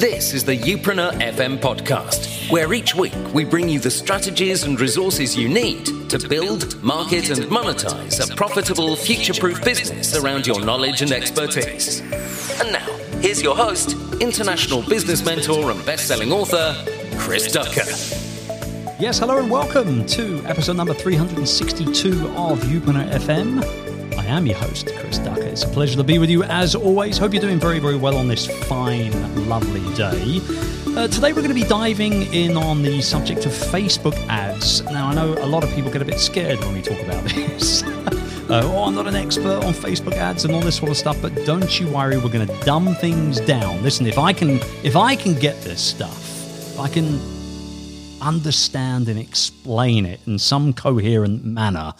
This is the Youpreneur FM podcast, where each week we bring you the strategies and resources you need to build, market, and monetize a profitable, future proof business around your knowledge and expertise. And now, here's your host, international business mentor and best selling author, Chris Ducker. Yes, hello and welcome to episode number 362 of Youpreneur FM. Am your host, Chris Ducker. It's a pleasure to be with you as always. Hope you're doing very, very well on this fine, lovely day. Uh, today, we're going to be diving in on the subject of Facebook ads. Now, I know a lot of people get a bit scared when we talk about this. Uh, oh, I'm not an expert on Facebook ads and all this sort of stuff, but don't you worry, we're going to dumb things down. Listen, if I can, if I can get this stuff, I can understand and explain it in some coherent manner,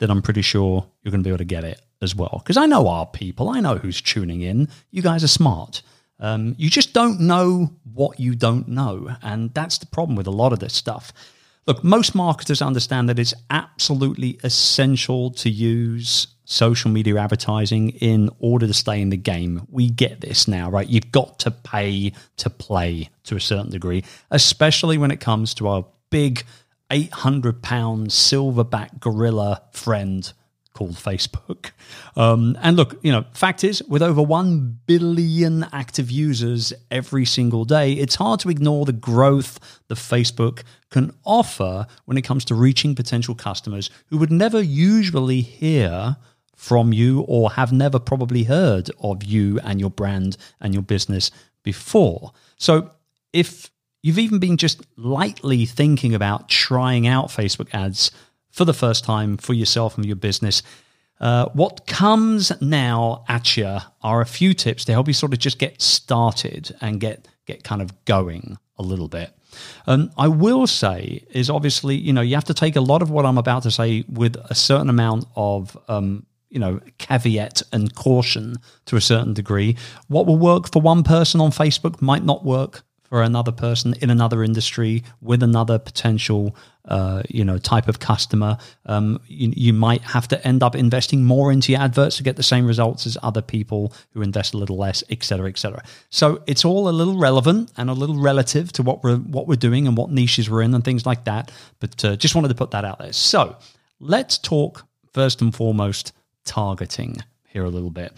then I'm pretty sure you're going to be able to get it as well. Because I know our people, I know who's tuning in. You guys are smart. Um, you just don't know what you don't know. And that's the problem with a lot of this stuff. Look, most marketers understand that it's absolutely essential to use social media advertising in order to stay in the game. We get this now, right? You've got to pay to play to a certain degree, especially when it comes to our big 800 pound silverback gorilla friend called Facebook. Um, and look, you know, fact is, with over 1 billion active users every single day, it's hard to ignore the growth that Facebook can offer when it comes to reaching potential customers who would never usually hear from you or have never probably heard of you and your brand and your business before. So if you've even been just lightly thinking about trying out Facebook ads for the first time for yourself and your business, uh, what comes now at you are a few tips to help you sort of just get started and get get kind of going a little bit. And I will say is obviously you know you have to take a lot of what I'm about to say with a certain amount of um, you know caveat and caution to a certain degree. What will work for one person on Facebook might not work for another person in another industry with another potential uh, you know type of customer um, you, you, might have to end up investing more into your adverts to get the same results as other people who invest a little less etc etc so it's all a little relevant and a little relative to what we're what we're doing and what niches we're in and things like that. But uh, just wanted to put that out there. So let's talk first and foremost targeting here a little bit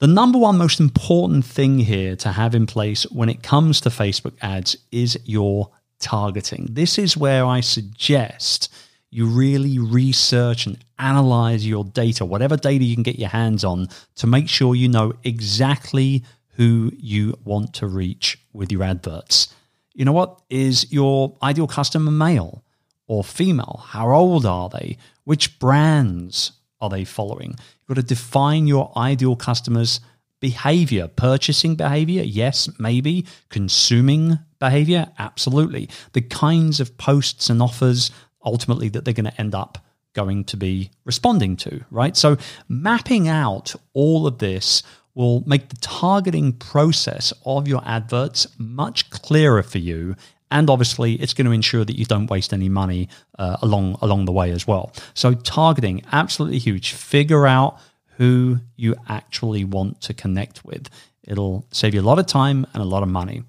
the number one most important thing here to have in place when it comes to Facebook ads is your targeting. This is where I suggest you really research and analyze your data, whatever data you can get your hands on, to make sure you know exactly who you want to reach with your adverts. You know what? Is your ideal customer male or female? How old are they? Which brands are they following? You've got to define your ideal customers' behavior, purchasing behavior, yes, maybe, consuming behavior, absolutely. The kinds of posts and offers ultimately that they're going to end up going to be responding to, right? So mapping out all of this will make the targeting process of your adverts much clearer for you and obviously it's going to ensure that you don't waste any money uh, along along the way as well. So targeting absolutely huge. Figure out who you actually want to connect with. It'll save you a lot of time and a lot of money.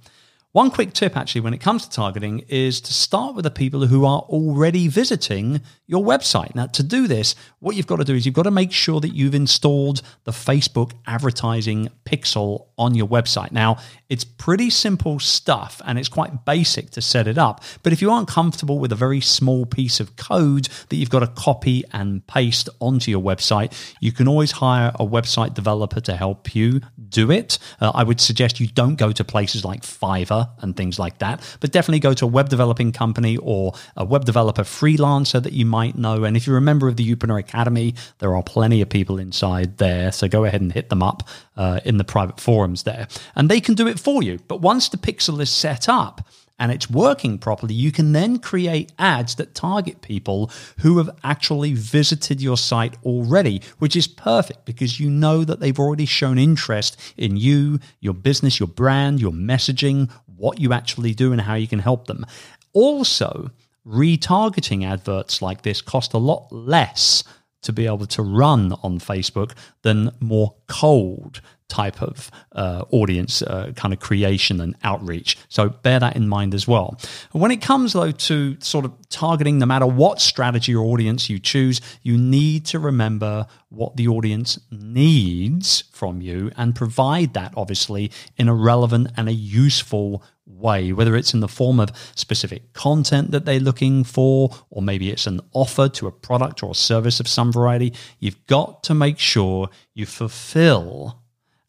One quick tip, actually, when it comes to targeting, is to start with the people who are already visiting your website. Now, to do this, what you've got to do is you've got to make sure that you've installed the Facebook advertising pixel on your website. Now, it's pretty simple stuff and it's quite basic to set it up. But if you aren't comfortable with a very small piece of code that you've got to copy and paste onto your website, you can always hire a website developer to help you do it. Uh, I would suggest you don't go to places like Fiverr and things like that, but definitely go to a web developing company or a web developer freelancer that you might know. And if you're a member of the Youpreneur Academy, there are plenty of people inside there. So go ahead and hit them up uh, in the private forums there. And they can do it for you. But once the pixel is set up, and it's working properly, you can then create ads that target people who have actually visited your site already, which is perfect because you know that they've already shown interest in you, your business, your brand, your messaging, what you actually do, and how you can help them. Also, retargeting adverts like this cost a lot less to be able to run on Facebook than more cold type of uh, audience uh, kind of creation and outreach. So bear that in mind as well. When it comes, though, to sort of targeting, no matter what strategy or audience you choose, you need to remember what the audience needs from you and provide that, obviously, in a relevant and a useful way, whether it's in the form of specific content that they're looking for, or maybe it's an offer to a product or a service of some variety. You've got to make sure you fulfill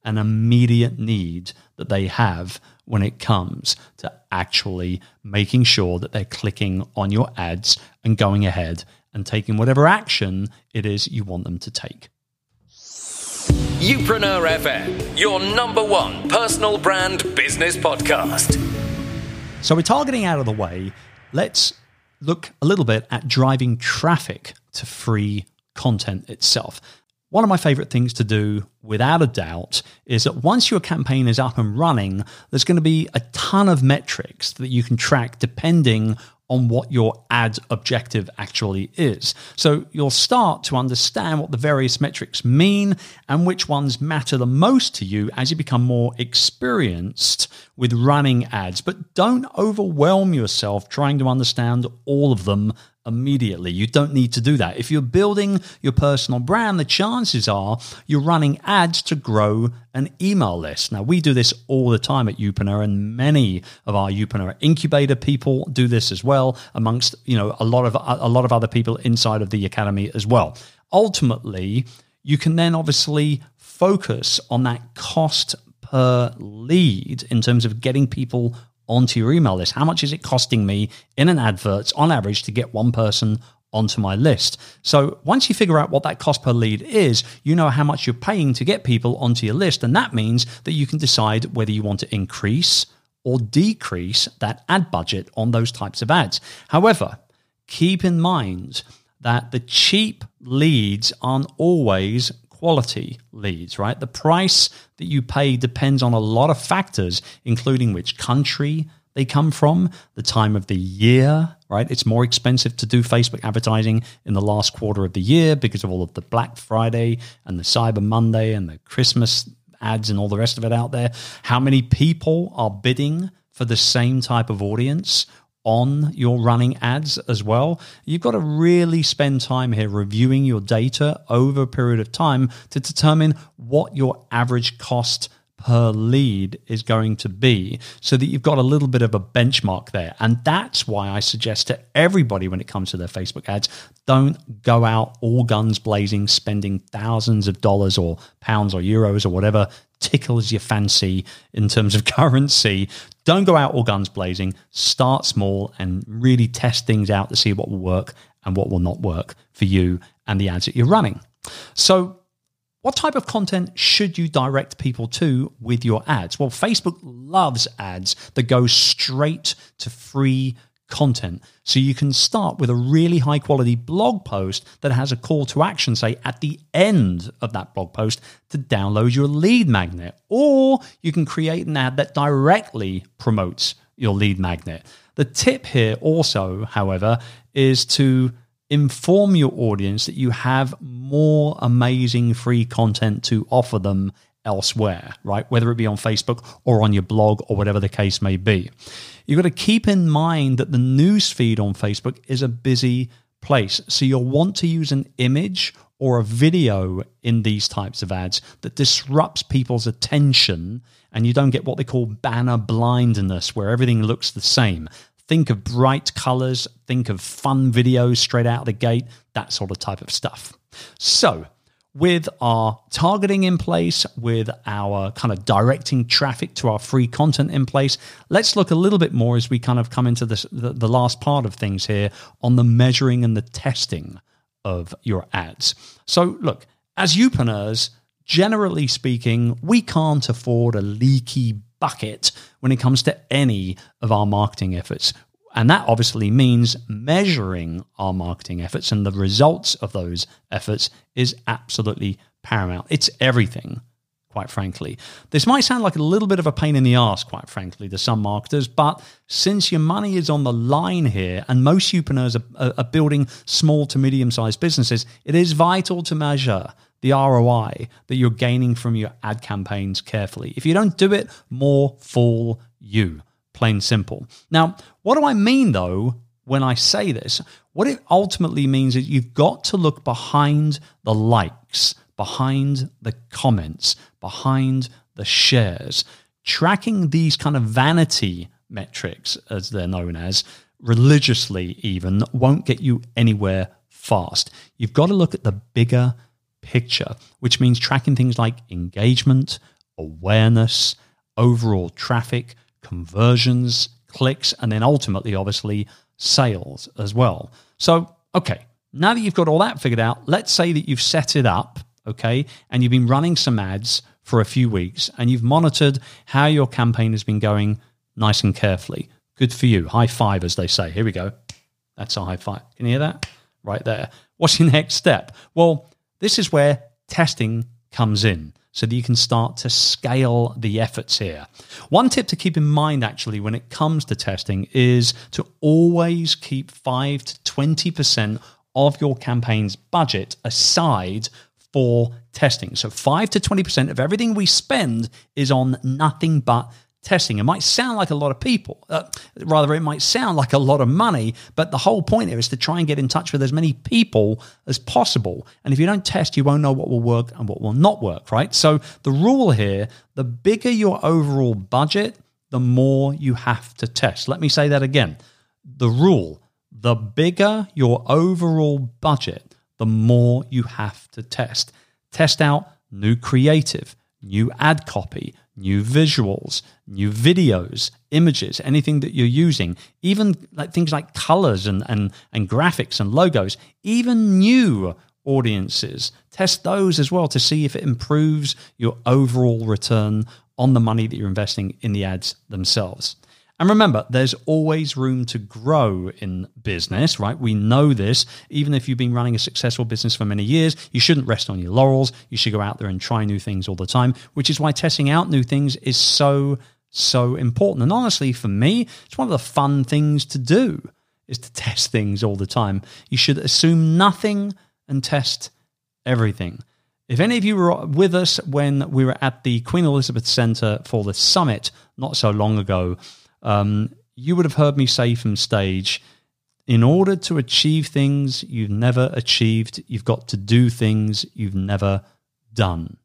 an immediate need that they have when it comes to actually making sure that they're clicking on your ads and going ahead and taking whatever action it is you want them to take. Youpreneur FM, your number one personal brand business podcast. So we're targeting out of the way. Let's look a little bit at driving traffic to free content itself. One of my favorite things to do, without a doubt, is that once your campaign is up and running, there's going to be a ton of metrics that you can track depending on what your ad objective actually is. So you'll start to understand what the various metrics mean and which ones matter the most to you as you become more experienced with running ads. But don't overwhelm yourself trying to understand all of them immediately. You don't need to do that. If you're building your personal brand, the chances are you're running ads to grow an email list. Now, we do this all the time at Youpreneur, and many of our Youpreneur incubator people do this as well, amongst you know a lot of a lot of other people inside of the academy as well. Ultimately, you can then obviously focus on that cost per lead in terms of getting people onto your email list? How much is it costing me in an advert on average to get one person onto my list? So once you figure out what that cost per lead is, you know how much you're paying to get people onto your list. And that means that you can decide whether you want to increase or decrease that ad budget on those types of ads. However, keep in mind that the cheap leads aren't always quality leads, right? The price that you pay depends on a lot of factors, including which country they come from, the time of the year, right? It's more expensive to do Facebook advertising in the last quarter of the year because of all of the Black Friday and the Cyber Monday and the Christmas ads and all the rest of it out there. How many people are bidding for the same type of audience? On your running ads as well. You've got to really spend time here reviewing your data over a period of time to determine what your average cost per lead is going to be so that you've got a little bit of a benchmark there. And that's why I suggest to everybody when it comes to their Facebook ads, don't go out all guns blazing, spending thousands of dollars or pounds or euros or whatever tickles your fancy in terms of currency. Don't go out all guns blazing. Start small and really test things out to see what will work and what will not work for you and the ads that you're running. So, what type of content should you direct people to with your ads? Well, Facebook loves ads that go straight to free content. So you can start with a really high quality blog post that has a call to action, say at the end of that blog post to download your lead magnet. Or you can create an ad that directly promotes your lead magnet. The tip here also, however, is to inform your audience that you have more amazing free content to offer them elsewhere, right? Whether it be on Facebook or on your blog or whatever the case may be. You've got to keep in mind that the news feed on Facebook is a busy place. So you'll want to use an image or a video in these types of ads that disrupts people's attention and you don't get what they call banner blindness, where everything looks the same. Think of bright colors, think of fun videos straight out of the gate, that sort of type of stuff. So, with our targeting in place, with our kind of directing traffic to our free content in place, let's look a little bit more as we kind of come into this, the, the last part of things here on the measuring and the testing of your ads. So, look, as Youpreneurs, generally speaking, we can't afford a leaky bucket when it comes to any of our marketing efforts. And that obviously means measuring our marketing efforts and the results of those efforts is absolutely paramount. It's everything, quite frankly. This might sound like a little bit of a pain in the ass, quite frankly, to some marketers, but since your money is on the line here and most entrepreneurs are, are building small to medium sized businesses, it is vital to measure the ROI that you're gaining from your ad campaigns carefully. If you don't do it, more fool you. Plain simple. Now, what do I mean though when I say this? What it ultimately means is you've got to look behind the likes, behind the comments, behind the shares. Tracking these kind of vanity metrics, as they're known as, religiously even, won't get you anywhere fast. You've got to look at the bigger picture, which means tracking things like engagement, awareness, overall traffic, conversions, clicks, and then ultimately, obviously, sales as well. So, okay, now that you've got all that figured out, let's say that you've set it up, okay, and you've been running some ads for a few weeks and you've monitored how your campaign has been going nice and carefully. Good for you. High five, as they say. Here we go. That's a high five. Can you hear that? Right there. What's your next step? Well, this is where testing comes in so that you can start to scale the efforts here. One tip to keep in mind, actually, when it comes to testing is to always keep 5 to 20% of your campaign's budget aside for testing. So 5 to 20% of everything we spend is on nothing but testing. It might sound like a lot of people, uh, rather, it might sound like a lot of money, but the whole point here is to try and get in touch with as many people as possible. And if you don't test, you won't know what will work and what will not work, right? So the rule here the bigger your overall budget, the more you have to test. Let me say that again. The rule the bigger your overall budget, the more you have to test. Test out new creative, new ad copy, new visuals, new videos, images, anything that you're using, even like things like colors and, and, and graphics and logos, even new audiences. Test those as well to see if it improves your overall return on the money that you're investing in the ads themselves. And remember, there's always room to grow in business, right? We know this. Even if you've been running a successful business for many years, you shouldn't rest on your laurels. You should go out there and try new things all the time, which is why testing out new things is so, so important. And honestly, for me, it's one of the fun things to do is to test things all the time. You should assume nothing and test everything. If any of you were with us when we were at the Queen Elizabeth Centre for the summit not so long ago, um, you would have heard me say from stage in order to achieve things you've never achieved, you've got to do things you've never done.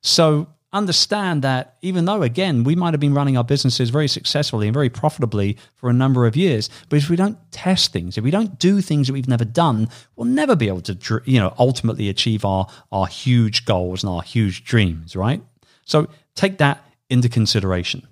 So understand that even though, again, we might have been running our businesses very successfully and very profitably for a number of years, but if we don't test things, if we don't do things that we've never done, we'll never be able to, you know, ultimately achieve our, our huge goals and our huge dreams, right? So take that into consideration.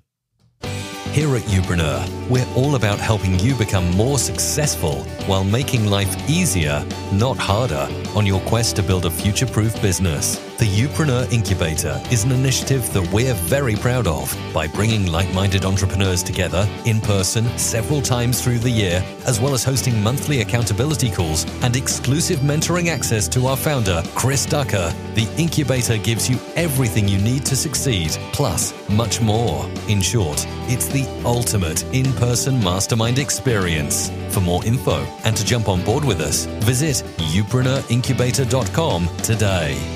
Here at Youpreneur, we're all about helping you become more successful while making life easier, not harder, on your quest to build a future proof business. The Youpreneur Incubator is an initiative that we're very proud of by bringing like minded entrepreneurs together in person several times through the year, as well as hosting monthly accountability calls and exclusive mentoring access to our founder, Chris Ducker. The Incubator gives you everything you need to succeed, plus much more. In short, it's the ultimate in person mastermind experience. For more info and to jump on board with us, visit youpreneurincubator.com today.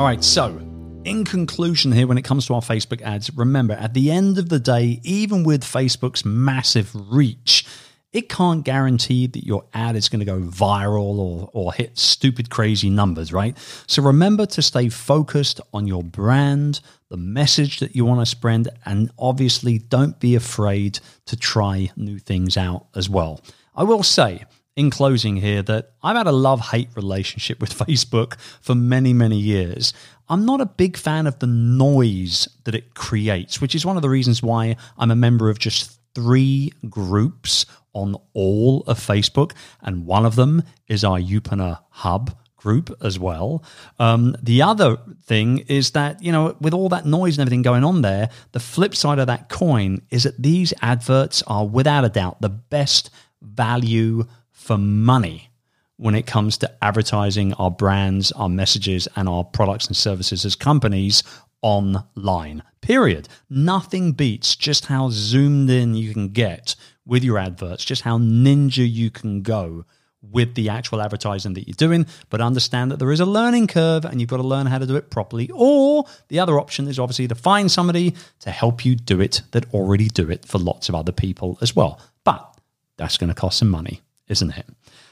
All right, so in conclusion, here, when it comes to our Facebook ads, remember at the end of the day, even with Facebook's massive reach, it can't guarantee that your ad is going to go viral or, or hit stupid, crazy numbers, right? So remember to stay focused on your brand, the message that you want to spread, and obviously don't be afraid to try new things out as well. I will say, in closing here that I've had a love hate relationship with Facebook for many, many years. I'm not a big fan of the noise that it creates, which is one of the reasons why I'm a member of just three groups on all of Facebook. And one of them is our Youpreneur Hub group as well. Um, the other thing is that, you know, with all that noise and everything going on there, the flip side of that coin is that these adverts are without a doubt the best value for money when it comes to advertising our brands, our messages, and our products and services as companies online. Period. Nothing beats just how zoomed in you can get with your adverts, just how ninja you can go with the actual advertising that you're doing, but understand that there is a learning curve and you've got to learn how to do it properly. Or the other option is obviously to find somebody to help you do it that already do it for lots of other people as well. But that's going to cost some money, isn't it?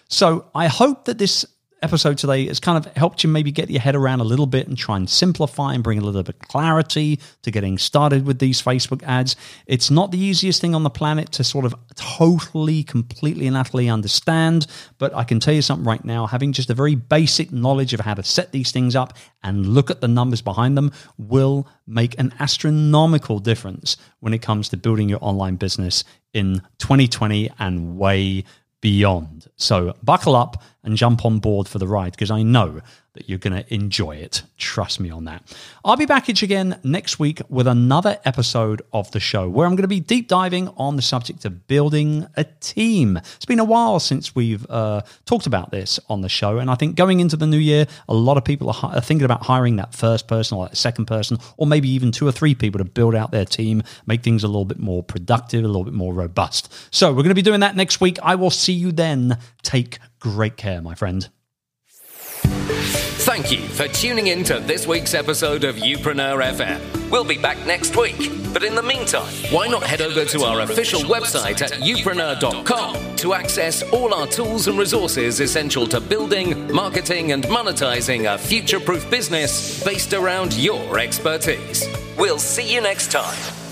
So I hope that this episode today has kind of helped you maybe get your head around a little bit and try and simplify and bring a little bit of clarity to getting started with these Facebook ads. It's not the easiest thing on the planet to sort of totally, completely, and utterly understand, but I can tell you something right now having just a very basic knowledge of how to set these things up and look at the numbers behind them will make an astronomical difference when it comes to building your online business in 2020 and way beyond. So buckle up and jump on board for the ride because I know that you're going to enjoy it. Trust me on that. I'll be back again next week with another episode of the show where I'm going to be deep diving on the subject of building a team. It's been a while since we've uh, talked about this on the show, and I think going into the new year, a lot of people are, thinking about hiring that first person or that second person, or maybe even two or three people to build out their team, make things a little bit more productive, a little bit more robust. So we're going to be doing that next week. I will see you then. Take great care, my friend. Thank you for tuning in to this week's episode of Youpreneur FM. We'll be back next week, but in the meantime, why not head over to our official website at youpreneur.com to access all our tools and resources essential to building, marketing, and monetizing a future proof business based around your expertise. We'll see you next time.